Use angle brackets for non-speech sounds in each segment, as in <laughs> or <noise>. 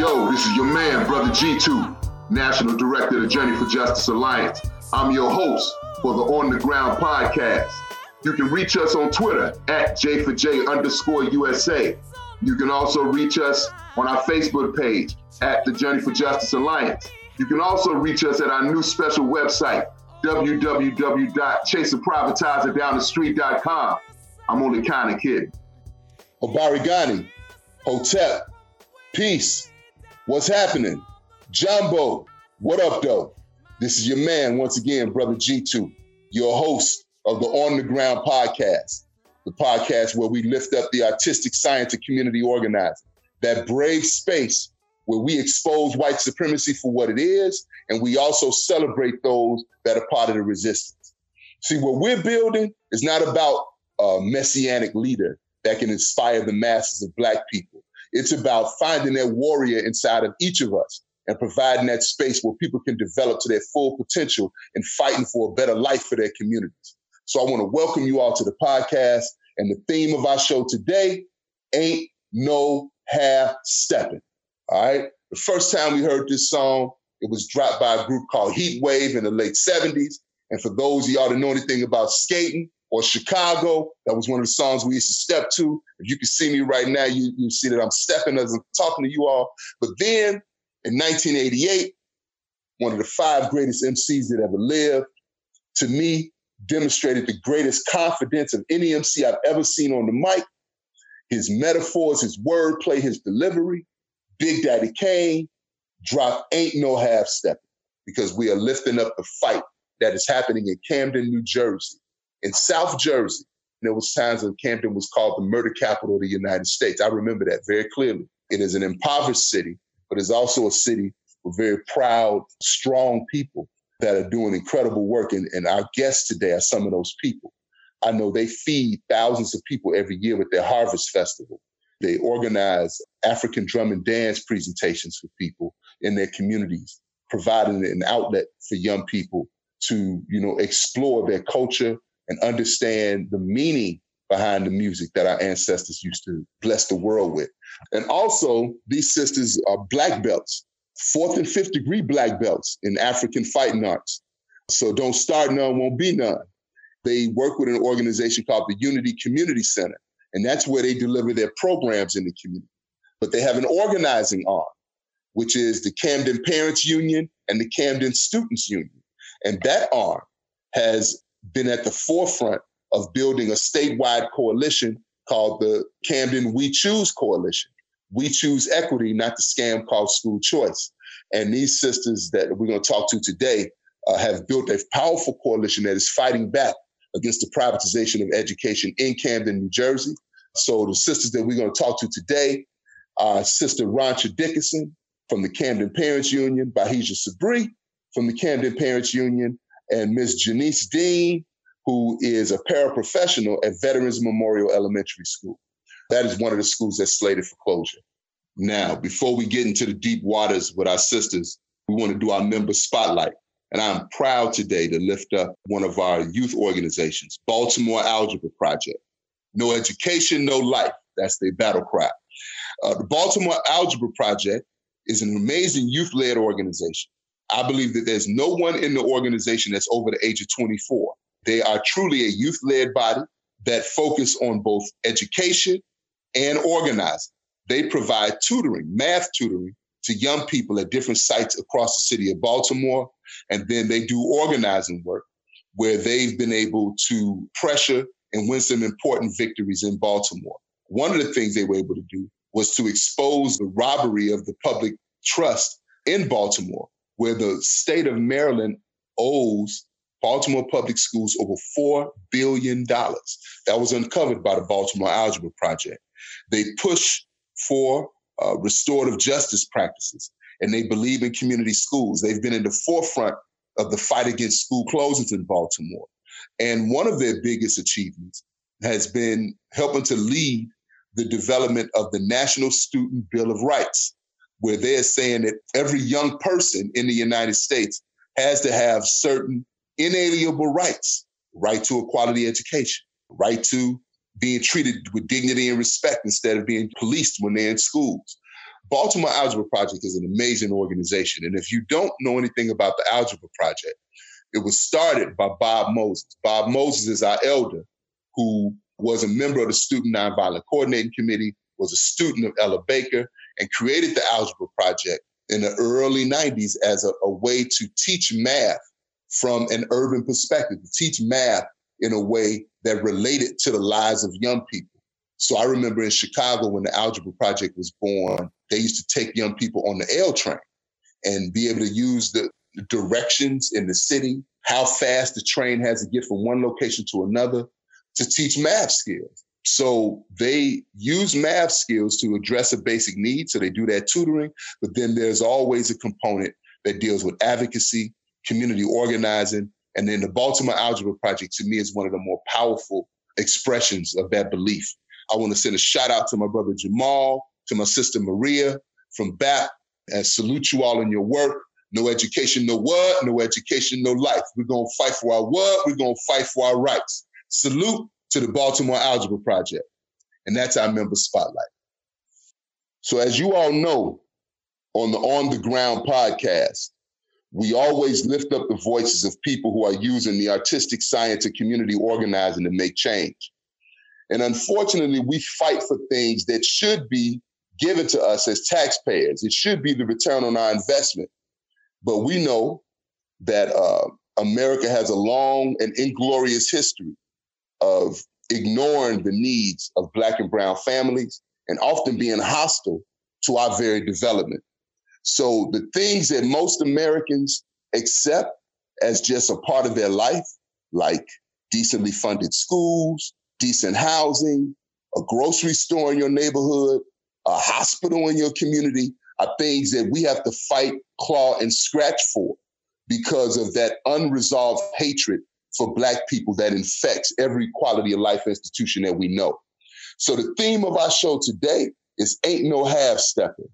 Yo, this is your man, Brother G2, National Director of the Journey for Justice Alliance. I'm your host for the On the Ground podcast. You can reach us on Twitter at J4J underscore USA. You can also reach us on our Facebook page at the Journey for Justice Alliance. You can also reach us at our new special website, www.chaseaprivatizedownthestreet.com. I'm only kind of kidding. Habari gani, Hotep, Peace, what's happening? Jumbo, what up, though? This is your man, once again, Brother G2, your host of the On the Ground podcast, the podcast where we lift up the artistic science of community organizing, that brave space where we expose white supremacy for what it is, and we also celebrate those that are part of the resistance. See, what we're building is not about a messianic leader that can inspire the masses of Black people. It's about finding that warrior inside of each of us and providing that space where people can develop to their full potential and fighting for a better life for their communities. So I want to welcome you all to the podcast. And the theme of our show today ain't no half stepping. All right. The first time we heard this song, it was dropped by a group called Heat Wave in the late 70s. And for those of y'all that know anything about skating or Chicago, that was one of the songs we used to step to. If you can see me right now, you, you see that I'm stepping as I'm talking to you all. But then in 1988, one of the five greatest MCs that ever lived, to me, demonstrated the greatest confidence of any MC I've ever seen on the mic. His metaphors, his wordplay, his delivery. Big Daddy Kane dropped Ain't No Half Stepping because we are lifting up the fight that is happening in Camden, New Jersey. In South Jersey, there was times when Camden was called the murder capital of the United States. I remember that very clearly. It is an impoverished city, but it's also a city with very proud, strong people that are doing incredible work. And, and our guests today are some of those people. I know they feed thousands of people every year with their Harvest Festival. They organize African drum and dance presentations for people in their communities, providing an outlet for young people to, you know, explore their culture and understand the meaning behind the music that our ancestors used to bless the world with. And also, these sisters are black belts, fourth and fifth degree black belts in African fighting arts. So don't start none, won't be none. They work with an organization called the Unity Community Center, and that's where they deliver their programs in the community. But they have an organizing arm, which is the Camden Parents Union and the Camden Students Union. And that arm has been at the forefront of building a statewide coalition called the Camden We Choose Coalition. We choose equity, not the scam called school choice. And these sisters that we're going to talk to today uh, have built a powerful coalition that is fighting back against the privatization of education in Camden, New Jersey. So the sisters that we're going to talk to today are Sister Ronsha Dickerson from the Camden Parents Union, Bahija Sabri from the Camden Parents Union, and Ms. Janice Dean, who is a paraprofessional at Veterans Memorial Elementary School. That is one of the schools that's slated for closure. Now, before we get into the deep waters with our sisters, we want to do our member spotlight. And I'm proud today to lift up one of our youth organizations, Baltimore Algebra Project. No education, no life. That's their battle cry. Uh, the Baltimore Algebra Project is an amazing youth led organization. I believe that there's no one in the organization that's over the age of 24. They are truly a youth led body that focus on both education and organizing. They provide tutoring, math tutoring to young people at different sites across the city of Baltimore. And then they do organizing work where they've been able to pressure and win some important victories in Baltimore. One of the things they were able to do was to expose the robbery of the public trust in Baltimore, where the state of Maryland owes Baltimore Public Schools over $4 billion. That was uncovered by the Baltimore Algebra Project. They push for uh, restorative justice practices and they believe in community schools. They've been in the forefront of the fight against school closings in Baltimore. And one of their biggest achievements has been helping to lead the development of the National Student Bill of Rights, where they're saying that every young person in the United States has to have certain inalienable rights right to a quality education, right to being treated with dignity and respect instead of being policed when they're in schools. Baltimore Algebra Project is an amazing organization. And if you don't know anything about the Algebra Project, it was started by Bob Moses. Bob Moses is our elder who was a member of the Student Nonviolent Coordinating Committee, was a student of Ella Baker, and created the Algebra Project in the early 90s as a, a way to teach math from an urban perspective, to teach math in a way that related to the lives of young people. So I remember in Chicago when the Algebra Project was born, they used to take young people on the L train and be able to use the directions in the city, how fast the train has to get from one location to another to teach math skills. So they use math skills to address a basic need. So they do that tutoring, but then there's always a component that deals with advocacy, community organizing. And then the Baltimore Algebra Project to me is one of the more powerful expressions of that belief. I want to send a shout out to my brother Jamal, to my sister Maria from BAP, and salute you all in your work. No education, no what? No education, no life. We're going to fight for our what? We're going to fight for our rights. Salute to the Baltimore Algebra Project. And that's our member spotlight. So, as you all know, on the On the Ground podcast, we always lift up the voices of people who are using the artistic science and community organizing to make change. And unfortunately, we fight for things that should be given to us as taxpayers. It should be the return on our investment. But we know that uh, America has a long and inglorious history of ignoring the needs of Black and Brown families and often being hostile to our very development. So the things that most Americans accept as just a part of their life, like decently funded schools, decent housing, a grocery store in your neighborhood, a hospital in your community, are things that we have to fight, claw, and scratch for because of that unresolved hatred for Black people that infects every quality of life institution that we know. So the theme of our show today is Ain't No Half Stepping.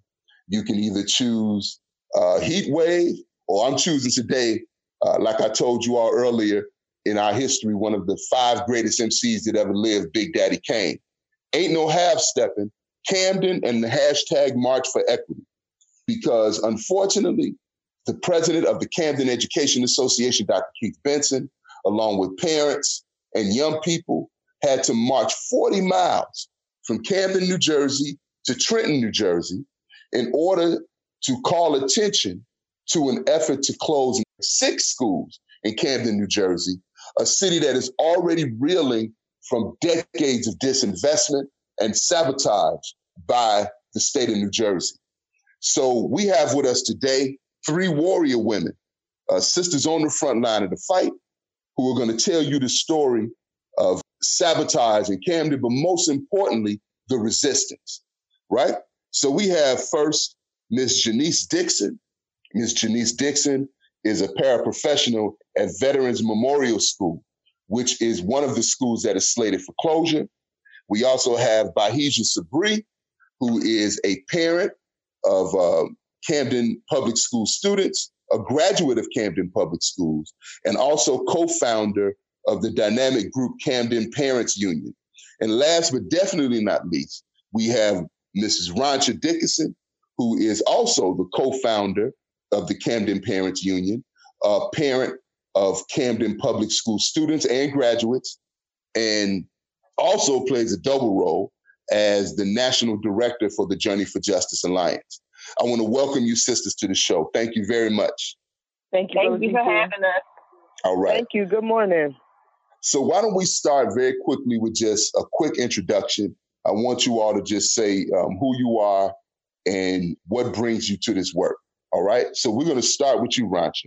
You can either choose uh, Heat Wave, or I'm choosing today, uh, like I told you all earlier in our history, one of the five greatest MCs that ever lived, Big Daddy Kane. Ain't No Half Stepping, Camden and the hashtag March for Equity. Because unfortunately, the president of the Camden Education Association, Dr. Keith Benson, along with parents and young people, had to march 40 miles from Camden, New Jersey to Trenton, New Jersey, in order to call attention to an effort to close six schools in Camden, New Jersey, a city that is already reeling from decades of disinvestment and sabotage by the state of New Jersey. So we have with us today three warrior women, uh, sisters on the front line of the fight, who are going to tell you the story of sabotage in Camden, but most importantly, the resistance, right? So we have first Miss Janice Dixon. Miss Janice Dixon is a paraprofessional at Veterans Memorial School, which is one of the schools that is slated for closure. We also have Bahija Sabri, who is a parent of uh, Camden Public School students a graduate of Camden Public Schools, and also co founder of the dynamic group Camden Parents Union. And last but definitely not least, we have Mrs. Ronsha Dickerson, who is also the co founder of the Camden Parents Union, a parent of Camden Public School students and graduates, and also plays a double role as the national director for the Journey for Justice Alliance. I want to welcome you, sisters, to the show. Thank you very much. Thank you. Thank you for having us. All right. Thank you. Good morning. So, why don't we start very quickly with just a quick introduction? I want you all to just say um, who you are and what brings you to this work. All right. So, we're going to start with you, Ronsha.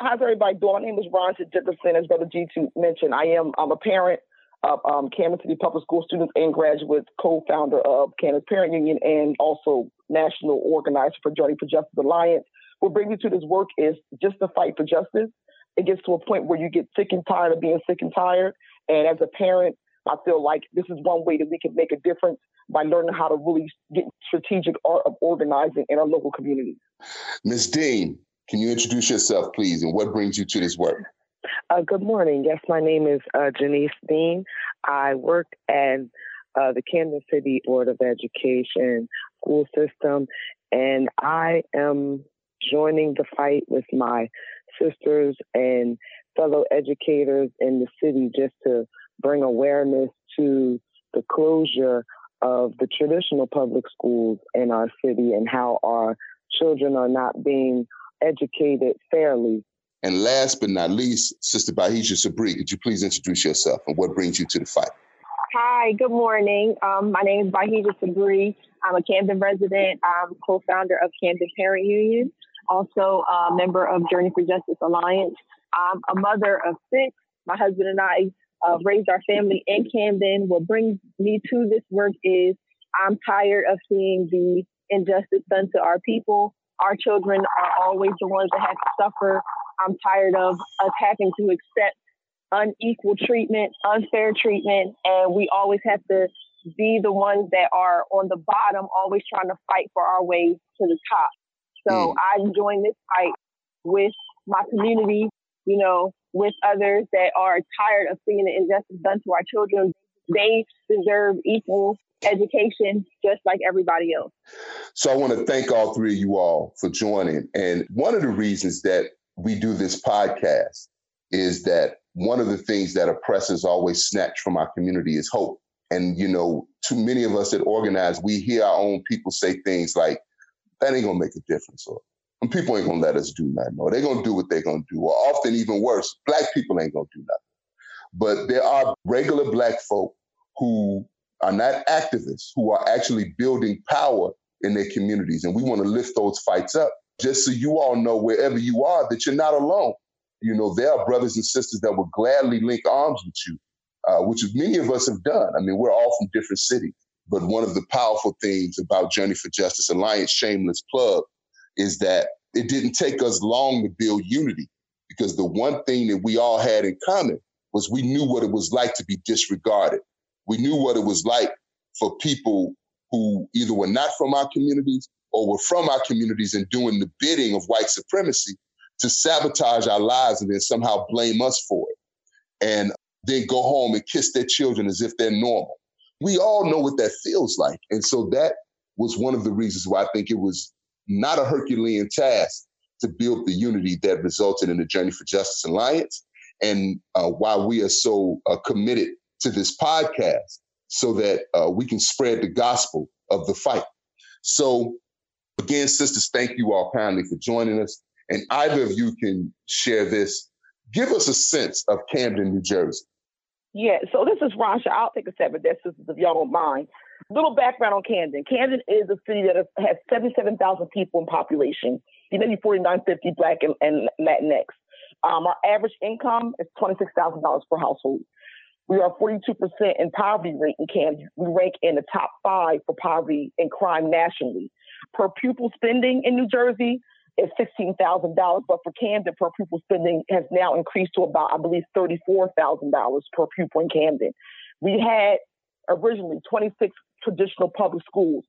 How's everybody doing? My name is Ronsha Dickerson. As Brother G2 mentioned, I am I'm a parent of um, Camden City Public School students and graduates, co-founder of Camden Parent Union, and also national organizer for Journey for Justice Alliance. What brings me to this work is just the fight for justice. It gets to a point where you get sick and tired of being sick and tired. And as a parent, I feel like this is one way that we can make a difference by learning how to really get strategic art of organizing in our local communities. Ms. Dean, can you introduce yourself, please, and what brings you to this work? Uh, good morning. Yes, my name is uh, Janice Dean. I work at uh, the Camden City Board of Education school system, and I am joining the fight with my sisters and fellow educators in the city just to bring awareness to the closure of the traditional public schools in our city and how our children are not being educated fairly. And last but not least, Sister Bahija Sabri, could you please introduce yourself and what brings you to the fight? Hi, good morning. Um, my name is Bahija Sabri. I'm a Camden resident. I'm co-founder of Camden Parent Union, also a member of Journey for Justice Alliance. I'm a mother of six. My husband and I uh, raised our family in Camden. What brings me to this work is I'm tired of seeing the injustice done to our people. Our children are always the ones that have to suffer. I'm tired of us having to accept unequal treatment, unfair treatment, and we always have to be the ones that are on the bottom, always trying to fight for our way to the top. So mm. I joined this fight with my community, you know, with others that are tired of seeing the injustice done to our children. They deserve equal education just like everybody else. So I want to thank all three of you all for joining. And one of the reasons that we do this podcast is that one of the things that oppressors always snatch from our community is hope. And, you know, too many of us that organize, we hear our own people say things like, that ain't gonna make a difference, or and people ain't gonna let us do nothing, or they're gonna do what they're gonna do, or often even worse, black people ain't gonna do nothing. But there are regular black folk who are not activists, who are actually building power in their communities. And we want to lift those fights up just so you all know wherever you are that you're not alone. You know, there are brothers and sisters that will gladly link arms with you, uh, which many of us have done. I mean, we're all from different cities. But one of the powerful things about Journey for Justice Alliance, shameless plug, is that it didn't take us long to build unity because the one thing that we all had in common was we knew what it was like to be disregarded. We knew what it was like for people who either were not from our communities or were from our communities and doing the bidding of white supremacy to sabotage our lives and then somehow blame us for it. And then go home and kiss their children as if they're normal. We all know what that feels like. And so that was one of the reasons why I think it was not a Herculean task to build the unity that resulted in the Journey for Justice Alliance and uh, why we are so uh, committed to this podcast so that uh, we can spread the gospel of the fight. So, again, sisters, thank you all kindly for joining us. And either of you can share this. Give us a sense of Camden, New Jersey. Yeah, so this is Rasha. I'll take a step at this, sisters, if y'all don't mind. Little background on Camden. Camden is a city that has 77,000 people in population, maybe 4950 Black and, and Latinx. Um, our average income is $26,000 per household. We are 42% in poverty rate in Camden. We rank in the top five for poverty and crime nationally. Per pupil spending in New Jersey is $16,000, but for Camden, per pupil spending has now increased to about, I believe, $34,000 per pupil in Camden. We had originally 26 traditional public schools.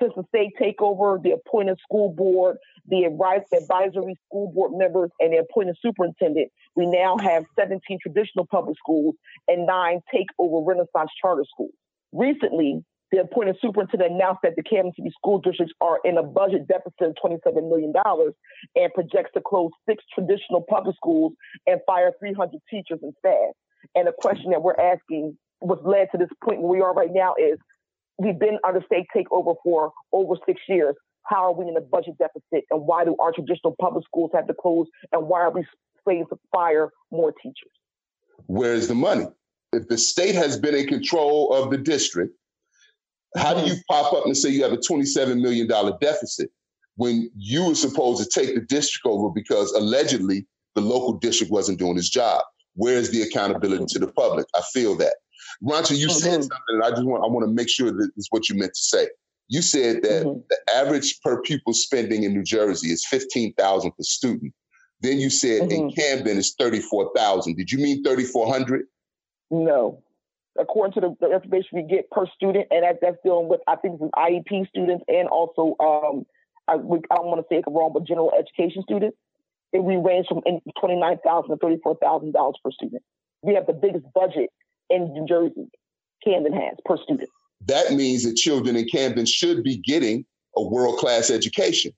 Since the state takeover, the appointed school board, the advisory school board members, and the appointed superintendent, we now have 17 traditional public schools and nine takeover Renaissance charter schools. Recently, the appointed superintendent announced that the Camden City school districts are in a budget deficit of $27 million and projects to close six traditional public schools and fire 300 teachers and staff. And the question that we're asking, what's led to this point where we are right now is we've been under state takeover for over six years. How are we in a budget deficit? And why do our traditional public schools have to close? And why are we slated to fire more teachers? Where's the money? If the state has been in control of the district, how do you pop up and say you have a $27 million deficit when you were supposed to take the district over because allegedly the local district wasn't doing its job? Where's the accountability to the public? I feel that. Ronsha, you mm-hmm. said something, and I just want I want to make sure that is what you meant to say. You said that mm-hmm. the average per pupil spending in New Jersey is fifteen thousand per student. Then you said mm-hmm. in Camden it's thirty four thousand. Did you mean thirty four hundred? No, according to the, the, information we get per student, and that, that's dealing with I think some IEP students and also um, I, I don't want to say it wrong, but general education students. And we range from twenty nine thousand to thirty four thousand dollars per student. We have the biggest budget in New Jersey. Camden has per student. That means that children in Camden should be getting a world class education.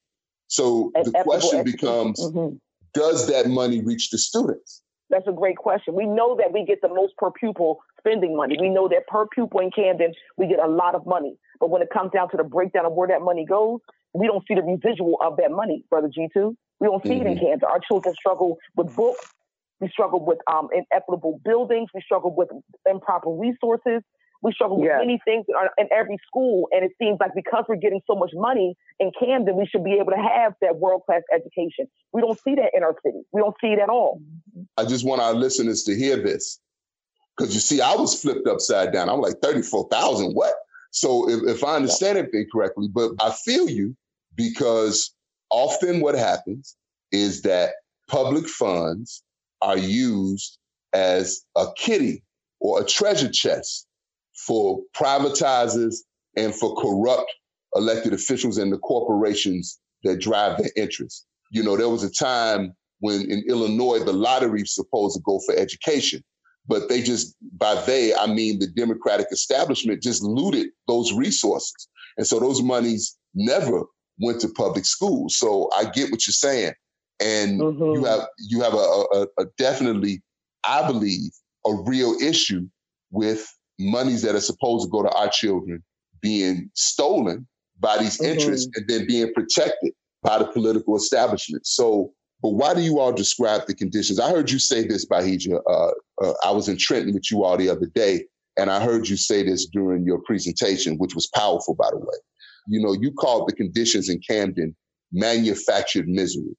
So the question becomes mm-hmm. does that money reach the students? That's a great question. We know that we get the most per pupil spending money. We know that per pupil in Camden, we get a lot of money. But when it comes down to the breakdown of where that money goes, we don't see the residual of that money, Brother G2. We don't see mm-hmm. it in mm-hmm. Camden. Our children struggle with books. We struggle with um, inequitable buildings. We struggle with improper resources. We struggle with many things in every school. And it seems like because we're getting so much money in Camden, we should be able to have that world class education. We don't see that in our city. We don't see it at all. I just want our listeners to hear this. Because you see, I was flipped upside down. I'm like, 34,000, what? So if, if I understand it correctly, but I feel you because often what happens is that public funds are used as a kitty or a treasure chest for privatizers and for corrupt elected officials and the corporations that drive their interests. You know, there was a time when in Illinois the lottery was supposed to go for education, but they just by they I mean the Democratic establishment just looted those resources, and so those monies never went to public schools. So I get what you're saying, and mm-hmm. you have you have a, a, a definitely I believe a real issue with monies that are supposed to go to our children being stolen by these mm-hmm. interests and then being protected by the political establishment. So, but why do you all describe the conditions? I heard you say this, Bahija. Uh, uh, I was in Trenton with you all the other day, and I heard you say this during your presentation, which was powerful, by the way. You know, you called the conditions in Camden manufactured misery.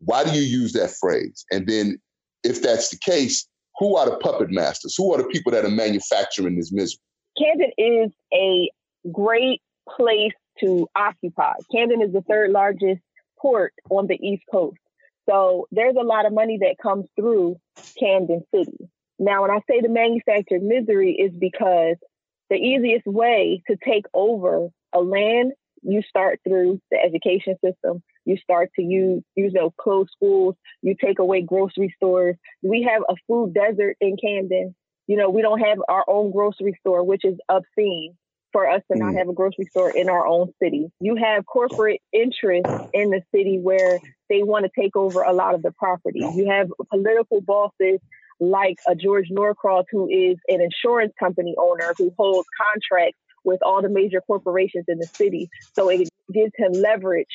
Why do you use that phrase? And then, if that's the case, who are the puppet masters? Who are the people that are manufacturing this misery? Camden is a great place to occupy. Camden is the third largest port on the East Coast. So there's a lot of money that comes through Camden City. Now, when I say the manufactured misery is because the easiest way to take over a land, you start through the education system. You start to use, you know, close schools. You take away grocery stores. We have a food desert in Camden. You know, we don't have our own grocery store, which is obscene for us to not mm. have a grocery store in our own city. You have corporate interests in the city where they want to take over a lot of the property. You have political bosses like a George Norcross, who is an insurance company owner who holds contracts with all the major corporations in the city. So it gives him leverage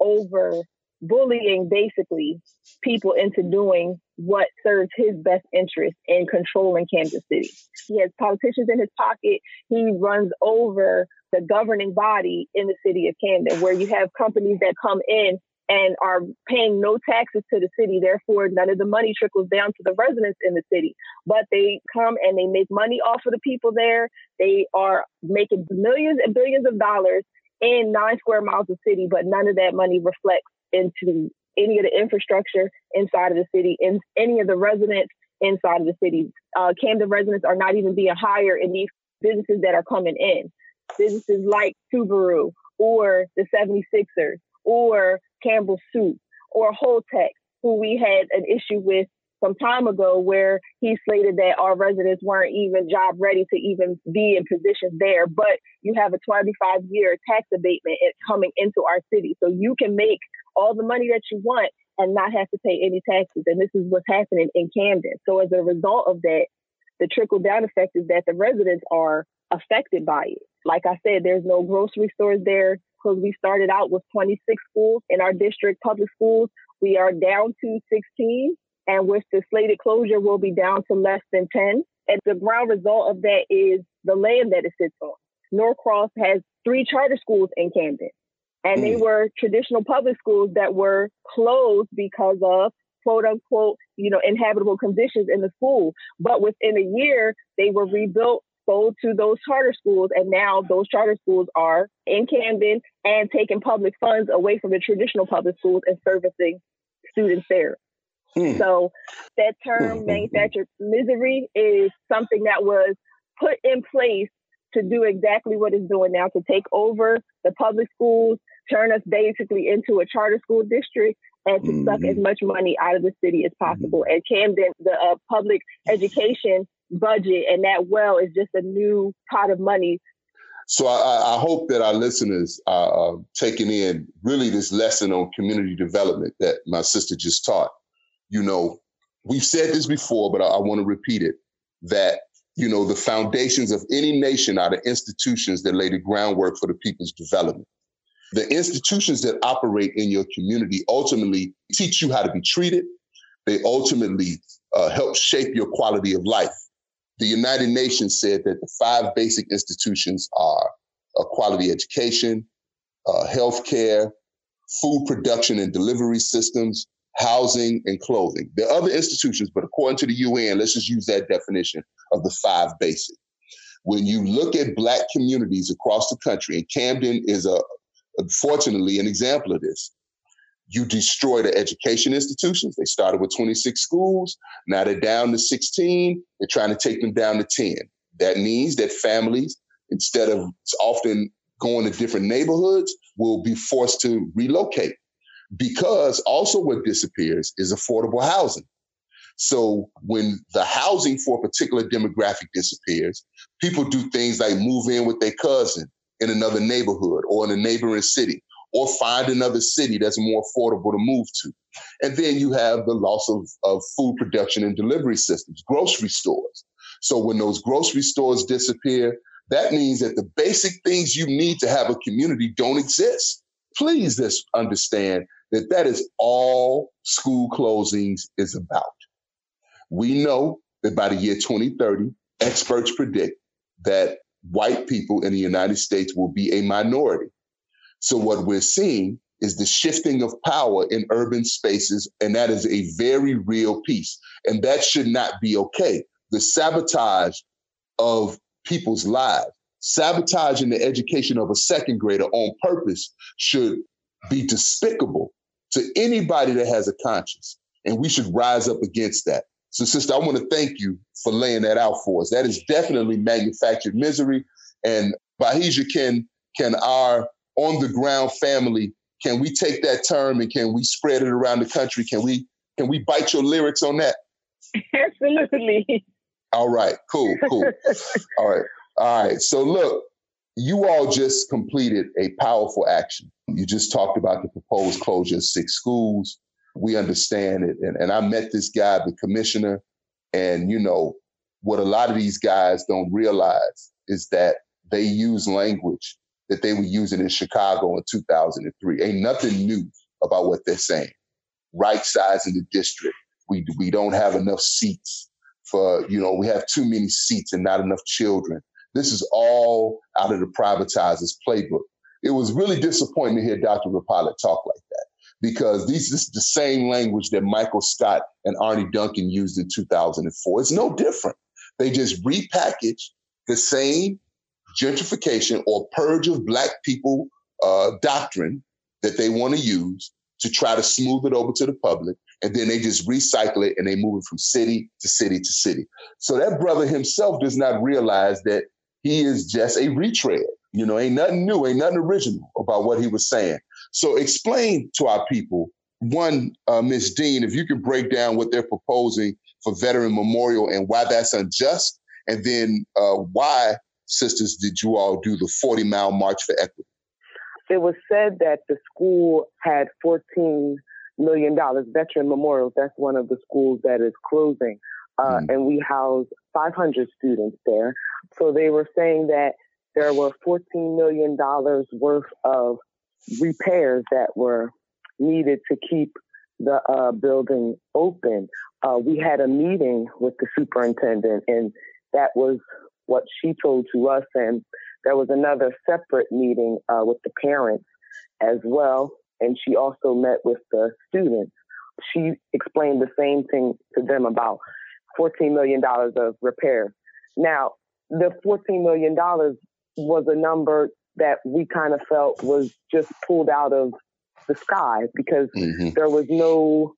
over bullying basically people into doing what serves his best interest in controlling Kansas City. He has politicians in his pocket. He runs over the governing body in the city of Camden, where you have companies that come in and are paying no taxes to the city. Therefore, none of the money trickles down to the residents in the city. But they come and they make money off of the people there. They are making millions and billions of dollars in nine square miles of city, but none of that money reflects into any of the infrastructure inside of the city, in any of the residents inside of the city. Uh, Camden residents are not even being hired in these businesses that are coming in. Businesses like Subaru or the 76ers or Campbell Soup or Holtec, who we had an issue with some time ago where he slated that our residents weren't even job ready to even be in positions there. But you have a 25 year tax abatement coming into our city. So you can make all the money that you want and not have to pay any taxes. And this is what's happening in Camden. So as a result of that, the trickle down effect is that the residents are affected by it. Like I said, there's no grocery stores there because we started out with 26 schools in our district public schools. We are down to 16 and with the slated closure, we'll be down to less than 10. And the ground result of that is the land that it sits on. Norcross has three charter schools in Camden, and mm. they were traditional public schools that were closed because of quote unquote, you know, inhabitable conditions in the school. But within a year, they were rebuilt, sold to those charter schools, and now those charter schools are in Camden and taking public funds away from the traditional public schools and servicing students there. Hmm. So that term hmm. manufactured misery is something that was put in place to do exactly what it's doing now to take over the public schools, turn us basically into a charter school district, and to mm-hmm. suck as much money out of the city as possible. And Camden, the uh, public education budget and that well is just a new pot of money. So I, I, hope that our listeners are taking in really this lesson on community development that my sister just taught. You know, we've said this before, but I, I want to repeat it that, you know, the foundations of any nation are the institutions that lay the groundwork for the people's development. The institutions that operate in your community ultimately teach you how to be treated. They ultimately uh, help shape your quality of life. The United Nations said that the five basic institutions are a quality education, uh, healthcare, food production and delivery systems, housing, and clothing. There are other institutions, but according to the UN, let's just use that definition of the five basic. When you look at Black communities across the country, and Camden is a unfortunately an example of this. You destroy the education institutions. They started with 26 schools. Now they're down to 16. They're trying to take them down to 10. That means that families, instead of often going to different neighborhoods, will be forced to relocate because also what disappears is affordable housing. So when the housing for a particular demographic disappears, people do things like move in with their cousin in another neighborhood or in a neighboring city or find another city that's more affordable to move to. And then you have the loss of, of food production and delivery systems, grocery stores. So when those grocery stores disappear, that means that the basic things you need to have a community don't exist. Please just understand that that is all school closings is about. We know that by the year 2030, experts predict that white people in the United States will be a minority. So what we're seeing is the shifting of power in urban spaces, and that is a very real piece. And that should not be okay. The sabotage of people's lives, sabotaging the education of a second grader on purpose should be despicable to anybody that has a conscience. And we should rise up against that. So, sister, I want to thank you for laying that out for us. That is definitely manufactured misery. And Bahija, can can our on the ground family can we take that term and can we spread it around the country? Can we can we bite your lyrics on that? Absolutely. All right, cool, cool. <laughs> all right, all right. So look, you all just completed a powerful action. You just talked about the proposed closure of six schools we understand it. And, and I met this guy, the commissioner, and you know, what a lot of these guys don't realize is that they use language that they were using in Chicago in 2003. Ain't nothing new about what they're saying. Right size in the district. We, we don't have enough seats for, you know, we have too many seats and not enough children. This is all out of the privatizers playbook. It was really disappointing to hear Dr. Repollet talk like that because these this is the same language that Michael Scott and Arne Duncan used in 2004. It's no different. They just repackage the same gentrification or purge of black people uh, doctrine that they want to use to try to smooth it over to the public. And then they just recycle it and they move it from city to city to city. So that brother himself does not realize that he is just a retread. You know, ain't nothing new, ain't nothing original about what he was saying. So explain to our people, one, uh, Ms. Dean, if you could break down what they're proposing for Veteran Memorial and why that's unjust, and then uh, why, sisters, did you all do the 40 mile march for equity? It was said that the school had $14 million. Veteran Memorials, that's one of the schools that is closing. Uh, mm. And we house 500 students there. So they were saying that there were $14 million worth of repairs that were needed to keep the uh, building open. Uh, we had a meeting with the superintendent, and that was what she told to us. And there was another separate meeting uh, with the parents as well, and she also met with the students. She explained the same thing to them about $14 million of repairs. Now, the $14 million was a number that we kind of felt was just pulled out of the sky because mm-hmm. there was no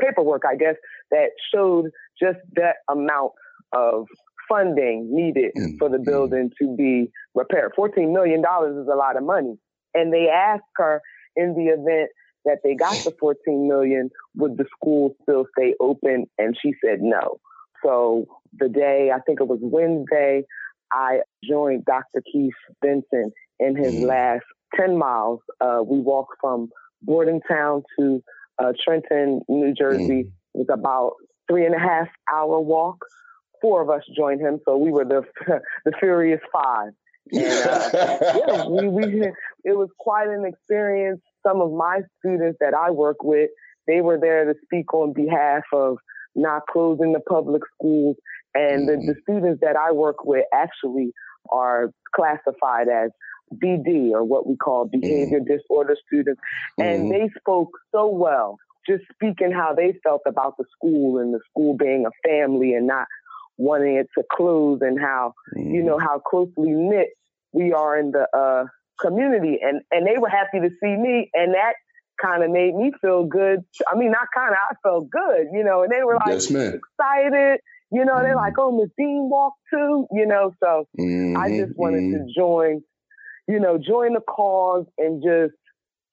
paperwork, I guess, that showed just that amount of funding needed mm-hmm. for the building to be repaired. $14 million is a lot of money. And they asked her in the event that they got the 14 million, would the school still stay open? And she said no. So the day, I think it was Wednesday, I joined Dr. Keith Benson in his mm-hmm. last 10 miles. Uh, we walked from Bordentown to uh, Trenton, New Jersey. Mm-hmm. It was about three and a half hour walk. Four of us joined him, so we were the <laughs> the Furious Five. And uh, <laughs> yeah, we, we it was quite an experience. Some of my students that I work with, they were there to speak on behalf of not closing the public schools. And mm-hmm. the, the students that I work with actually are classified as BD or what we call behavior mm-hmm. disorder students. And mm-hmm. they spoke so well, just speaking how they felt about the school and the school being a family and not wanting it to close and how, mm-hmm. you know, how closely knit we are in the uh, community. And, and they were happy to see me. And that kind of made me feel good. I mean, not kind of, I felt good, you know, and they were like yes, excited. You know, mm-hmm. they're like, oh, Miss Dean walked too, you know, so mm-hmm. I just wanted to mm-hmm. join, you know, join the cause and just,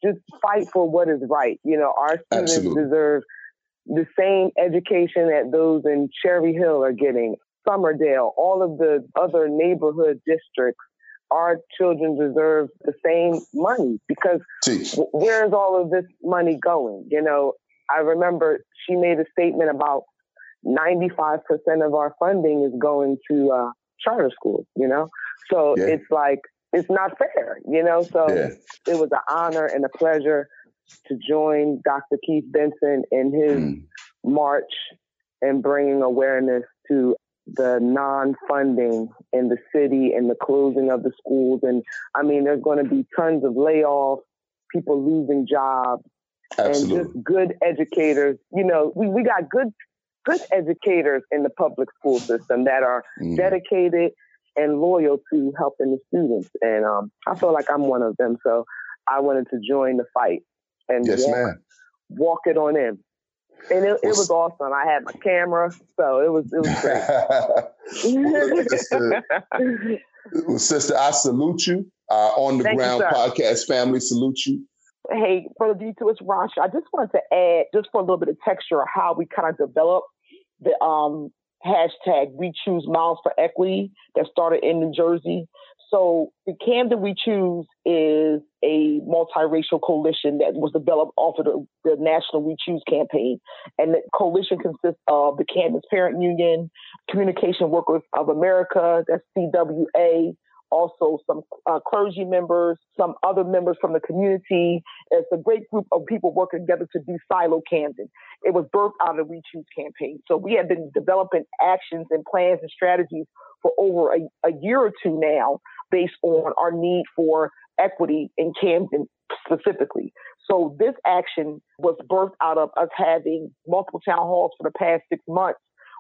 just fight for what is right. You know, our students Absolutely. deserve the same education that those in Cherry Hill are getting, Somerdale, all of the other neighborhood districts our children deserve the same money because w- where's all of this money going? You know, I remember she made a statement about 95% of our funding is going to uh, charter schools, you know? So yeah. it's like, it's not fair, you know? So yeah. it was an honor and a pleasure to join Dr. Keith Benson in his mm. march and bringing awareness to the non-funding in the city and the closing of the schools. And I mean, there's going to be tons of layoffs, people losing jobs, Absolutely. and just good educators. You know, we, we got good, good educators in the public school system that are mm. dedicated and loyal to helping the students. And um, I feel like I'm one of them. So I wanted to join the fight and yes, walk, walk it on in and it, it, was awesome. I had my camera, so it was it was great. <laughs> well, sister, I salute you. Uh, on the Thank ground you, podcast family salute you. Hey, Brother G2, it's Ranch. I just wanted to add, just for a little bit of texture, how we kind of developed the um, hashtag We Choose Miles for Equity that started in New Jersey. So the Camden We Choose is a multiracial coalition that was developed off of the, the, National We Choose campaign. And the coalition consists of the Camden's Parent Union, Communication Workers of America, that's CWA, also some uh, clergy members, some other members from the community. It's a great group of people working together to do Silo Camden. It was birthed out of the We Choose campaign. So we have been developing actions and plans and strategies for over a, a year or two now based on our need for equity in Camden specifically. So this action was birthed out of us having multiple town halls for the past six months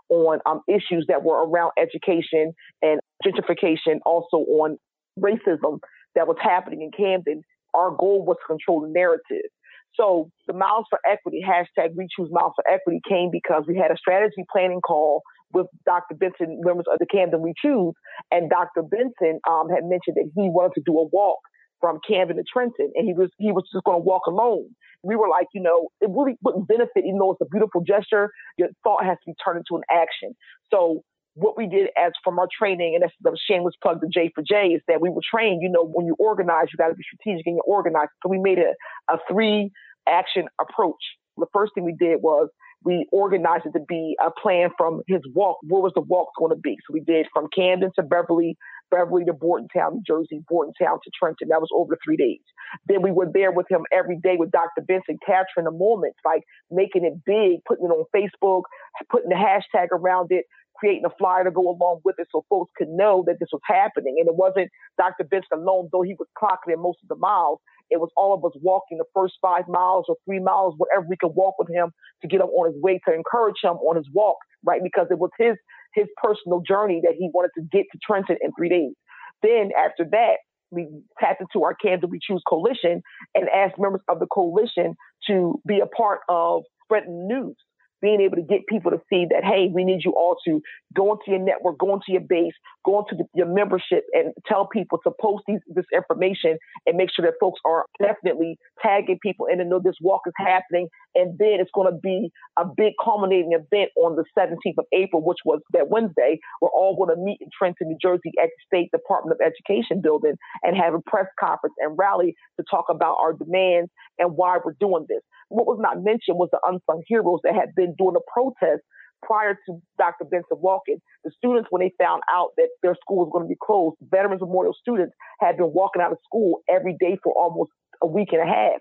on um, issues that were around education and gentrification, also on racism that was happening in Camden. Our goal was to control the narrative. So the Miles for Equity hashtag We Choose Miles for Equity came because we had a strategy planning call with Dr. Benson, members of the Camden We Choose, and Dr. Benson um, had mentioned that he wanted to do a walk from Camden to Trenton, and he was he was just going to walk alone. We were like, you know, it really wouldn't benefit, even though it's a beautiful gesture. Your thought has to be turned into an action. So what we did as from our training, and that's the shameless plug to J for J, is that we were trained, you know, when you organize, you got to be strategic and you organize. So we made a, a three action approach. The first thing we did was we organized it to be a plan from his walk. What was the walk going to be? So we did from Camden to Beverly, Beverly to Bordentown, New Jersey, Bordentown to Trenton. That was over three days. Then we were there with him every day with Dr. Benson, capturing the moments, like making it big, putting it on Facebook, putting the hashtag around it, creating a flyer to go along with it so folks could know that this was happening. And it wasn't Dr. Benson alone, though he was clocking in most of the miles. It was all of us walking the first five miles or three miles, whatever we could walk with him to get him on his way to encourage him on his walk, right? Because it was his his personal journey that he wanted to get to Trenton in three days. Then after that, we tapped into our Camden We Choose coalition and asked members of the coalition to be a part of spreading news. Being able to get people to see that, hey, we need you all to go into your network, go into your base, go into the, your membership and tell people to post these, this information and make sure that folks are definitely tagging people in and know this walk is happening. And then it's going to be a big culminating event on the 17th of April, which was that Wednesday. We're all going to meet in Trenton, New Jersey at the State Department of Education building and have a press conference and rally to talk about our demands and why we're doing this. What was not mentioned was the unsung heroes that had been doing a protest prior to Dr. Benson walking. The students, when they found out that their school was going to be closed, Veterans Memorial students had been walking out of school every day for almost a week and a half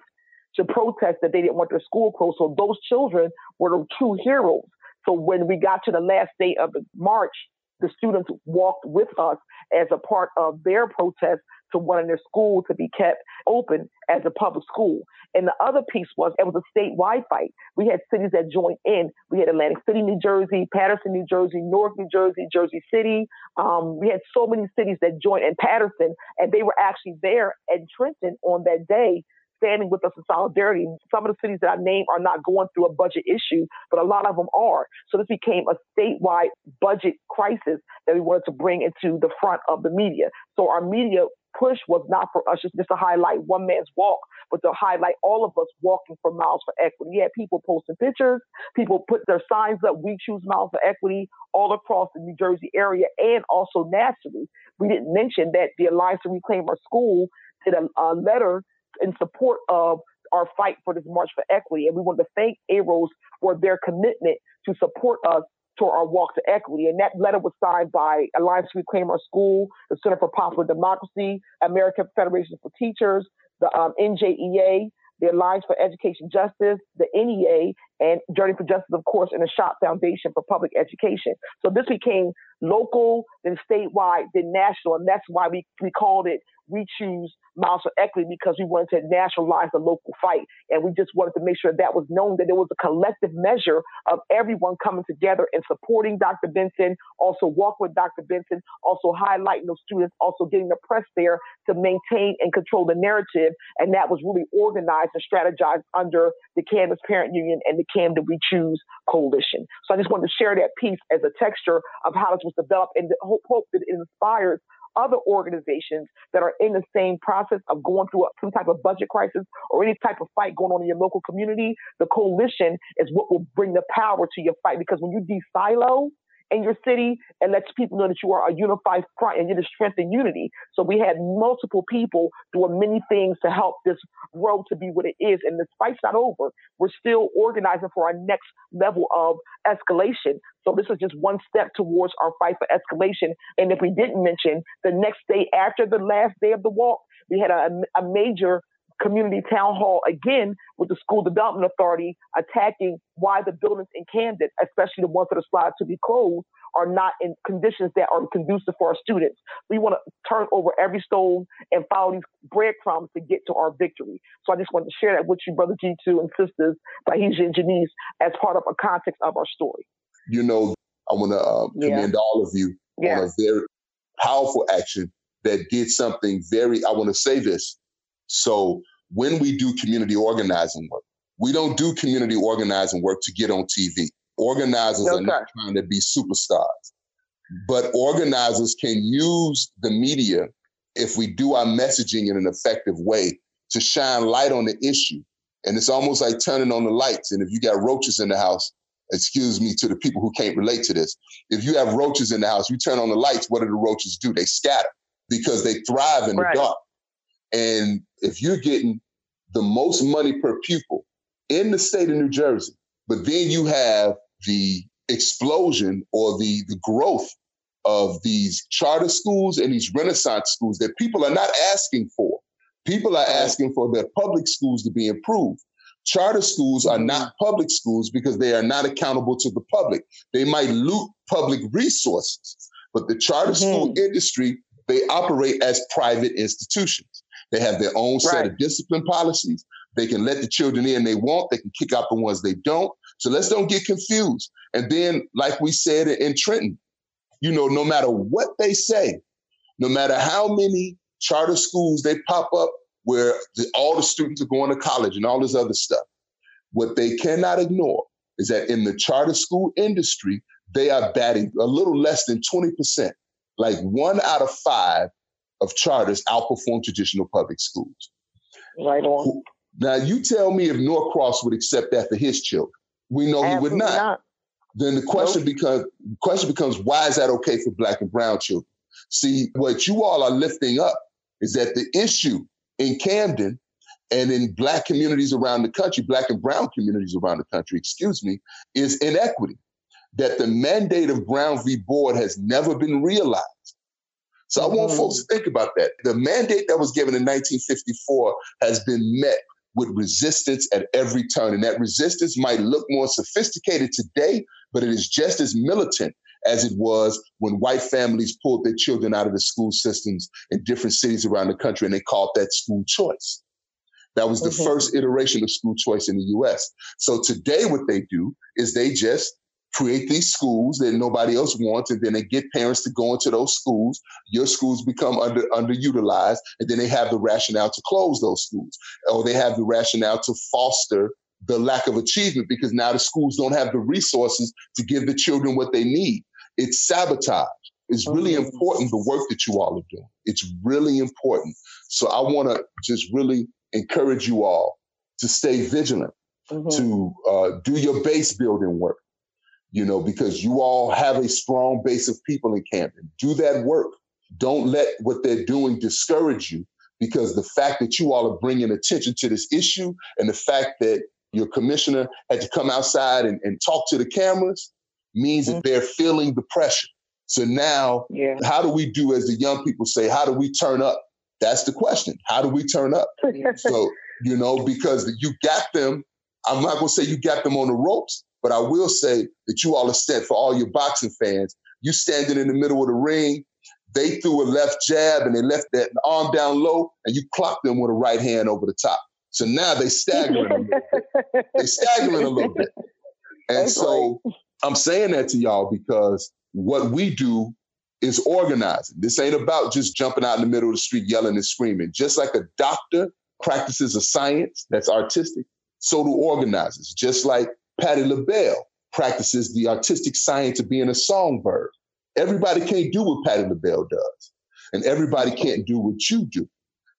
to protest that they didn't want their school closed. So those children were the true heroes. So when we got to the last day of the march, the students walked with us as a part of their protest to wanting their school to be kept open as a public school. And the other piece was it was a statewide fight. We had cities that joined in. We had Atlantic City, New Jersey, Paterson, New Jersey, North New Jersey, Jersey City. Um, we had so many cities that joined in Paterson, and they were actually there at Trenton on that day standing with us in solidarity. Some of the cities that I named are not going through a budget issue, but a lot of them are. So this became a statewide budget crisis that we wanted to bring into the front of the media. So our media push was not for us just, to highlight one man's walk, but to highlight all of us walking for Miles for Equity. You had people posting pictures, people put their signs up, we choose Miles for Equity all across the New Jersey area and also nationally. We didn't mention that the Alliance to Reclaim Our School did a, a letter in support of our fight for this March for Equity. And we want to thank AROS for their commitment to support us to our walk to equity. And that letter was signed by Alliance to Reclaim Our School, the Center for Popular Democracy, American Federation for Teachers, the um, NJEA, the Alliance for Education Justice, the NEA, and Journey for Justice, of course, and the Schott Foundation for Public Education. So this became local, then statewide, then national, and that's why we, we called it we choose Miles for Equity because we wanted to nationalize the local fight. And we just wanted to make sure that was known that there was a collective measure of everyone coming together and supporting Dr. Benson, also walk with Dr. Benson, also highlighting those students, also getting the press there to maintain and control the narrative. And that was really organized and strategized under the Camden Parent Union and the Camden We Choose Coalition. So I just wanted to share that piece as a texture of how this was developed and hope, hope that it inspires other organizations that are in the same process of going through some type of budget crisis or any type of fight going on in your local community, the coalition is what will bring the power to your fight. Because when you de-silo, in your city and lets people know that you are a unified front and you're the strength and unity. So we had multiple people doing many things to help this road to be what it is. And this fight's not over. We're still organizing for our next level of escalation. So this is just one step towards our fight for escalation. And if we didn't mention the next day after the last day of the walk, we had a, a major community town hall again with the school development authority attacking why the buildings in Camden, especially the ones that are slotted to be closed, are not in conditions that are conducive for our students. We want to turn over every stone and follow these breadcrumbs to get to our victory. So I just wanted to share that with you, Brother G2 and sisters, Bahija and Janice, as part of a context of our story. You know, I want to uh, commend yeah. all of you yeah. on a very powerful action that did something very, I want to say this, so when we do community organizing work, we don't do community organizing work to get on TV. Organizers okay. are not trying to be superstars, but organizers can use the media if we do our messaging in an effective way to shine light on the issue. And it's almost like turning on the lights. And if you got roaches in the house, excuse me to the people who can't relate to this. If you have roaches in the house, you turn on the lights, what do the roaches do? They scatter because they thrive in right. the dark. And if you're getting the most money per pupil in the state of New Jersey, but then you have the explosion or the, the growth of these charter schools and these renaissance schools that people are not asking for. People are asking for their public schools to be improved. Charter schools are not mm-hmm. public schools because they are not accountable to the public. They might loot public resources, but the charter mm-hmm. school industry, they operate as private institutions. They have their own set of discipline policies. They can let the children in they want. They can kick out the ones they don't. So let's don't get confused. And then, like we said in Trenton, you know, no matter what they say, no matter how many charter schools they pop up where the, all the students are going to college and all this other stuff, what they cannot ignore is that in the charter school industry, they are batting a little less than 20%. Like one out of five of charters outperform traditional public schools. Right on. Now, you tell me if Norcross would accept that for his children. We know Absolutely he would not. not. Then the question nope. becomes question becomes why is that okay for black and brown children? See, what you all are lifting up is that the issue in Camden and in black communities around the country, black and brown communities around the country, excuse me, is inequity. That the mandate of Brown v. Board has never been realized. So mm-hmm. I want folks to think about that. The mandate that was given in 1954 has been met with resistance at every turn. And that resistance might look more sophisticated today, but it is just as militant as it was when white families pulled their children out of the school systems in different cities around the country and they called that school choice. That was the mm-hmm. first iteration of school choice in the US. So today, what they do is they just create these schools that nobody else wants, and then they get parents to go into those schools. Your schools become under underutilized, and then they have the rationale to close those schools, or they have the rationale to foster the lack of achievement because now the schools don't have the resources to give the children what they need. It's sabotage. It's really mm-hmm. important the work that you all are doing. It's really important. So I want to just really encourage you all to stay vigilant, mm-hmm. to uh, do your base building work, you know, because you all have a strong base of people in Camden. Do that work. Don't let what they're doing discourage you because the fact that you all are bringing attention to this issue and the fact that your commissioner had to come outside and, and talk to the cameras means mm-hmm. that they're feeling the pressure. So now, yeah. how do we do, as the young people say, how do we turn up? That's the question. How do we turn up? <laughs> so, you know, because you got them, I'm not going to say you got them on the ropes, but I will say that you all are set for all your boxing fans. You standing in the middle of the ring, they threw a left jab and they left that arm down low, and you clocked them with a right hand over the top. So now they staggering a little bit. They staggering a little bit. <laughs> And That's so right. I'm saying that to y'all because what we do is organizing. This ain't about just jumping out in the middle of the street yelling and screaming. Just like a doctor practices a science that's artistic, so do organizers. Just like Patti LaBelle practices the artistic science of being a songbird. Everybody can't do what Patti LaBelle does, and everybody can't do what you do.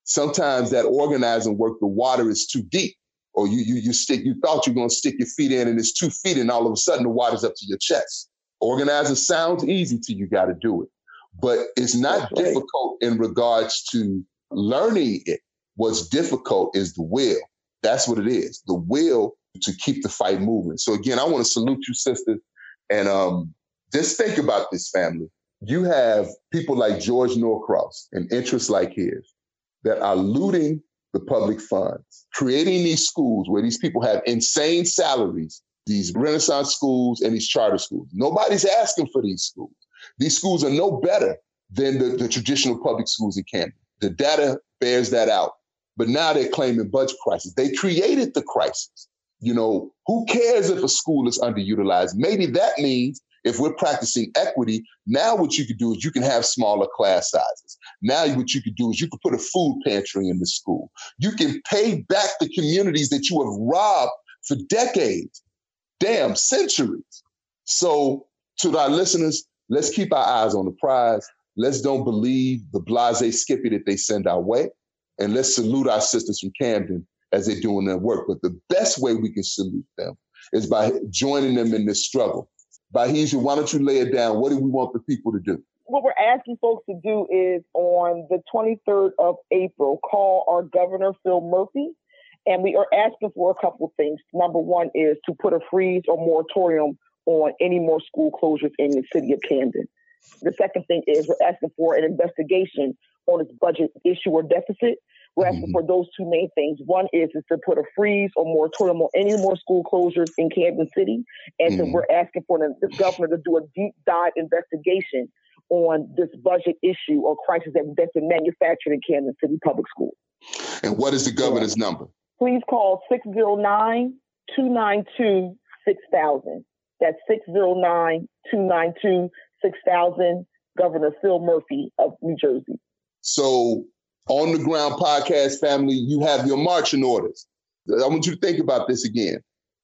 Sometimes that organizing work, the water is too deep, or you you you stick. You thought you're going to stick your feet in, and it's two feet, and all of a sudden the water's up to your chest. Organizing sounds easy till you got to do it, but it's not difficult in regards to learning it. What's difficult is the will. That's what it is. The will to keep the fight moving. So again, I want to salute you, sisters, and um, just think about this family. You have people like George Norcross and interests like his that are looting the public funds, creating these schools where these people have insane salaries, these Renaissance schools and these charter schools. Nobody's asking for these schools. These schools are no better than the, the traditional public schools in Camden. The data bears that out. But now they're claiming budget crisis. They created the crisis. You know, who cares if a school is underutilized? Maybe that means if we're practicing equity, now what you could do is you can have smaller class sizes. Now what you could do is you could put a food pantry in the school. You can pay back the communities that you have robbed for decades, damn centuries. So to our listeners, let's keep our eyes on the prize. Let's don't believe the blase Skippy that they send our way. And let's salute our sisters from Camden as they're doing their work. But the best way we can salute them is by joining them in this struggle. Bahija, why don't you lay it down? What do we want the people to do? What we're asking folks to do is on the 23rd of April, call our governor, Phil Murphy, and we are asking for a couple of things. Number one is to put a freeze or moratorium on any more school closures in the city of Camden. The second thing is we're asking for an investigation on its budget issue or deficit we're asking mm-hmm. for those two main things. One is, is to put a freeze or moratorium on any more school closures in Camden City. And mm-hmm. so we're asking for the, the governor to do a deep dive investigation on this budget issue or crisis that, that's been manufactured in Camden City Public Schools. And what is the governor's yeah. number? Please call 609 292 6000. That's 609 292 6000. Governor Phil Murphy of New Jersey. So on the ground podcast family, you have your marching orders. I want you to think about this again.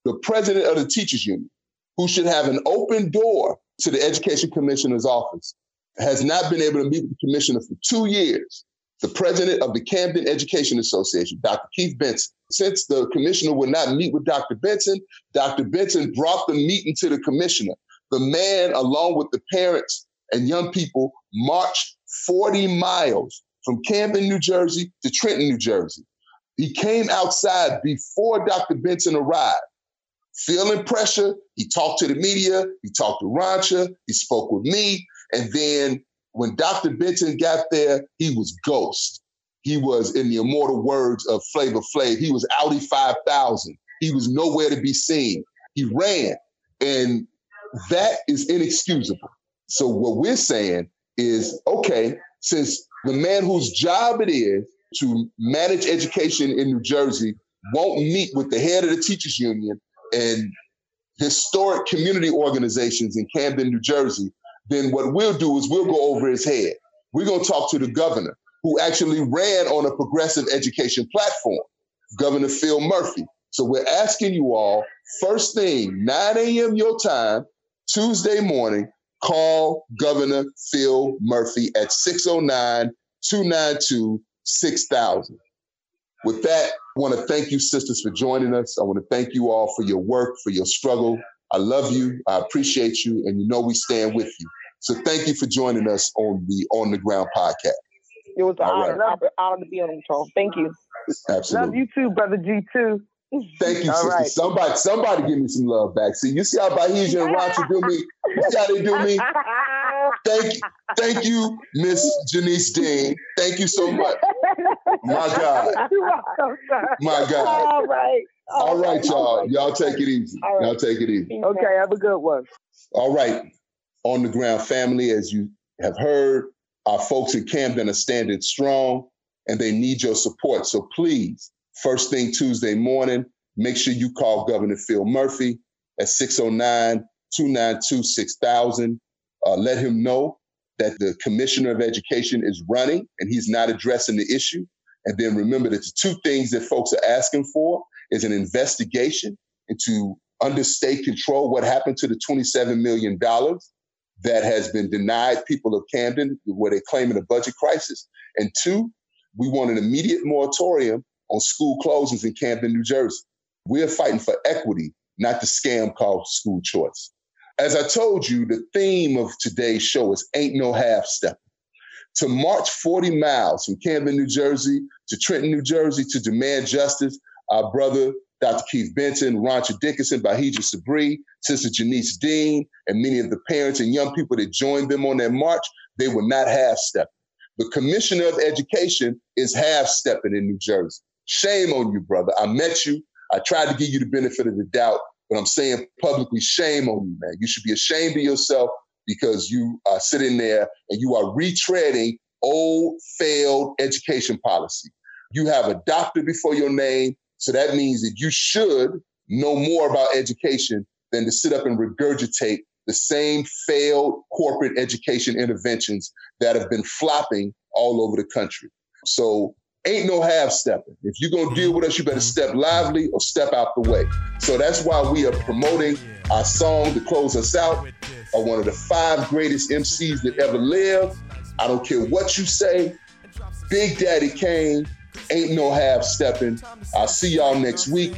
the president of the teachers union, who should have an open door to the education commissioner's office, has not been able to meet with the commissioner for two years. The president of the Camden Education Association, Dr. Keith Benson. Since the commissioner would not meet with Dr. Benson, Dr. Benson brought the meeting to the commissioner. The man, along with the parents and young people, marched 40 miles from Camden, New Jersey to Trenton, New Jersey. He came outside before Dr. Benson arrived. Feeling pressure, he talked to the media, he talked to Ronsha, he spoke with me, and then when Dr. Benson got there, he was ghost. He was, in the immortal words of Flavor Flav, he was Audi 5000. He was nowhere to be seen. He ran, and that is inexcusable. So what we're saying is, okay, since the man whose job it is to manage education in New Jersey won't meet with the head of the teachers union and historic community organizations in Camden, New Jersey, then what we'll do is we'll go over his head. We're going to talk to the governor who actually ran on a progressive education platform, Governor Phil Murphy. So we're asking you all, first thing, 9 a.m. your time, Tuesday morning, call Governor Phil Murphy at 609 292 6000. With that, I want to thank you, sisters, for joining us. I want to thank you all for your work, for your struggle. I love you. I appreciate you. And you know we stand with you. So thank you for joining us on the On the Ground podcast. It was an honor, right. honor to be on the show. Thank you. Absolutely. Love you too, brother G2. Thank you, sister. Right. Somebody, somebody give me some love back. See, you see how Bahija and Ronsha do me? You see how they do me? Thank you, thank you, Miss Janice Dean. Thank you so much. My God. <laughs> My God. All right. All, All right, right, y'all. Y'all take it easy. Right. Y'all take it easy. Okay, have a good one. All right. On the ground family, as you have heard, our folks in Camden are standing strong and they need your support. So please First thing Tuesday morning, make sure you call Governor Phil Murphy at 609 292 6000. Uh, let him know that the Commissioner of Education is running and he's not addressing the issue. And then remember that the two things that folks are asking for is an investigation into under state control what happened to the $27 million that has been denied people of Camden where they're claiming a budget crisis. And two, we want an immediate moratorium on school closings in Camden, New Jersey. We're fighting for equity, not the scam called school choice. As I told you, the theme of today's show is Ain't No Half Stepping. To march 40 miles from Camden, New Jersey to Trenton, New Jersey to demand justice, our brother Dr. Keith Benson, Ronsha Dickerson, Bahija Sabri, Sister Janice Dean, and many of the parents and young people that joined them on that march, they were not half stepping. The Commissioner of Education is half stepping in New Jersey. Shame on you, brother. I met you. I tried to give you the benefit of the doubt, but I'm saying publicly, shame on you, man. You should be ashamed of yourself because you are sitting there and you are retreading old, failed education policy. You have a doctor before your name, so that means that you should know more about education than to sit up and regurgitate the same failed corporate education interventions that have been flopping all over the country. So ain't no half stepping. If you're gonna deal with us, you better mm-hmm. step lively or step out the way. So that's why we are promoting our song to close us out of one of the five greatest MCs that ever lived. I don't care what you say. Big Daddy Kane, ain't no half stepping. I'll see y'all next week.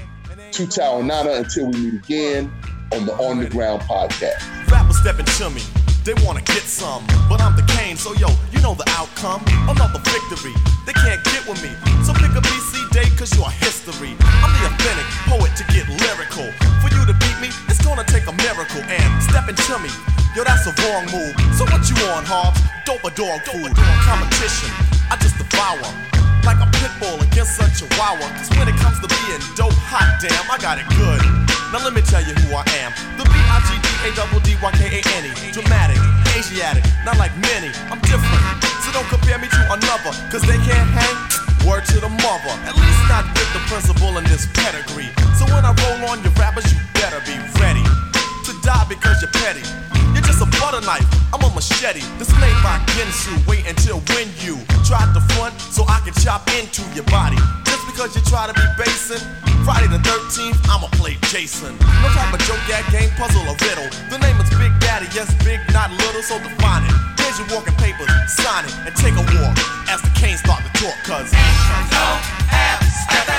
Tutaonana until we meet again on the On the Ground podcast. Rappers stepping to me. They wanna get some, but I'm the Kane, so yo, you know the outcome. Another victory, they can't get with me. So pick a BC date, cause you're history. I'm the authentic poet to get lyrical. For you to beat me, it's gonna take a miracle. And stepping to me, yo, that's a wrong move. So what you on, Hobbs? Dope a dog food. Competition, I just devour like a pit bull against a chihuahua. Cause when it comes to being dope, hot damn, I got it good. Now let me tell you who I am. The B-I-G-D-A-D-D-Y-K-A-N-E. Dramatic, Asiatic, not like many. I'm different. So don't compare me to another. Cause they can't hang. Word to the mother. At least not with the principal in this pedigree. So when I roll on your rappers, you better be ready to die because you're petty. You're just a butter knife. I'm a machete. This made by Ginsu. Wait until when you try to front so I can chop into your body. Just because you try to be basing. Friday the 13th, I'ma play Jason. No type of joke, gag, game, puzzle, or riddle. The name is Big Daddy, yes, big, not little, so define it. Here's your walking papers, sign it, and take a walk as the canes start to talk, cause. I'm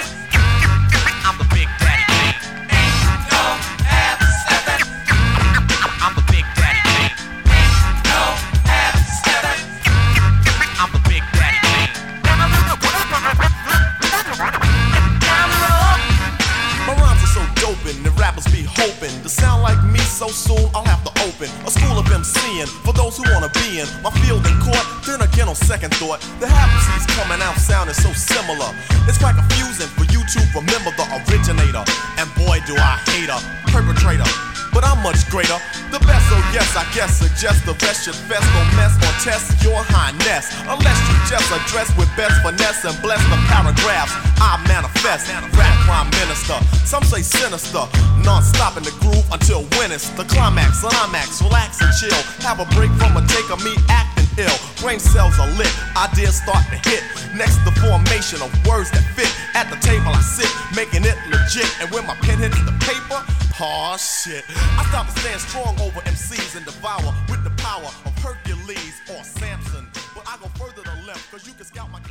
my field in court. Then again, on second thought, the half coming out sounding so similar. It's quite confusing for you to remember the originator. And boy, do I hate a perpetrator. But I'm much greater. The best, yes, I guess suggest the rest should best don't mess or test your highness. Unless you just address with best finesse and bless the paragraphs I manifest. Rap prime minister, some say sinister. Non-stop in the groove until when it's the climax. Climax, relax and chill. Have a break from a take of me acting ill. Brain cells are lit, ideas start to hit. Next, the formation of words that fit. At the table I sit, making it legit. And when my pen hits the paper, oh shit. I stop to stand strong over MCs and devour with the power of Hercules or Samson. But I go further to left, cause you can scout my and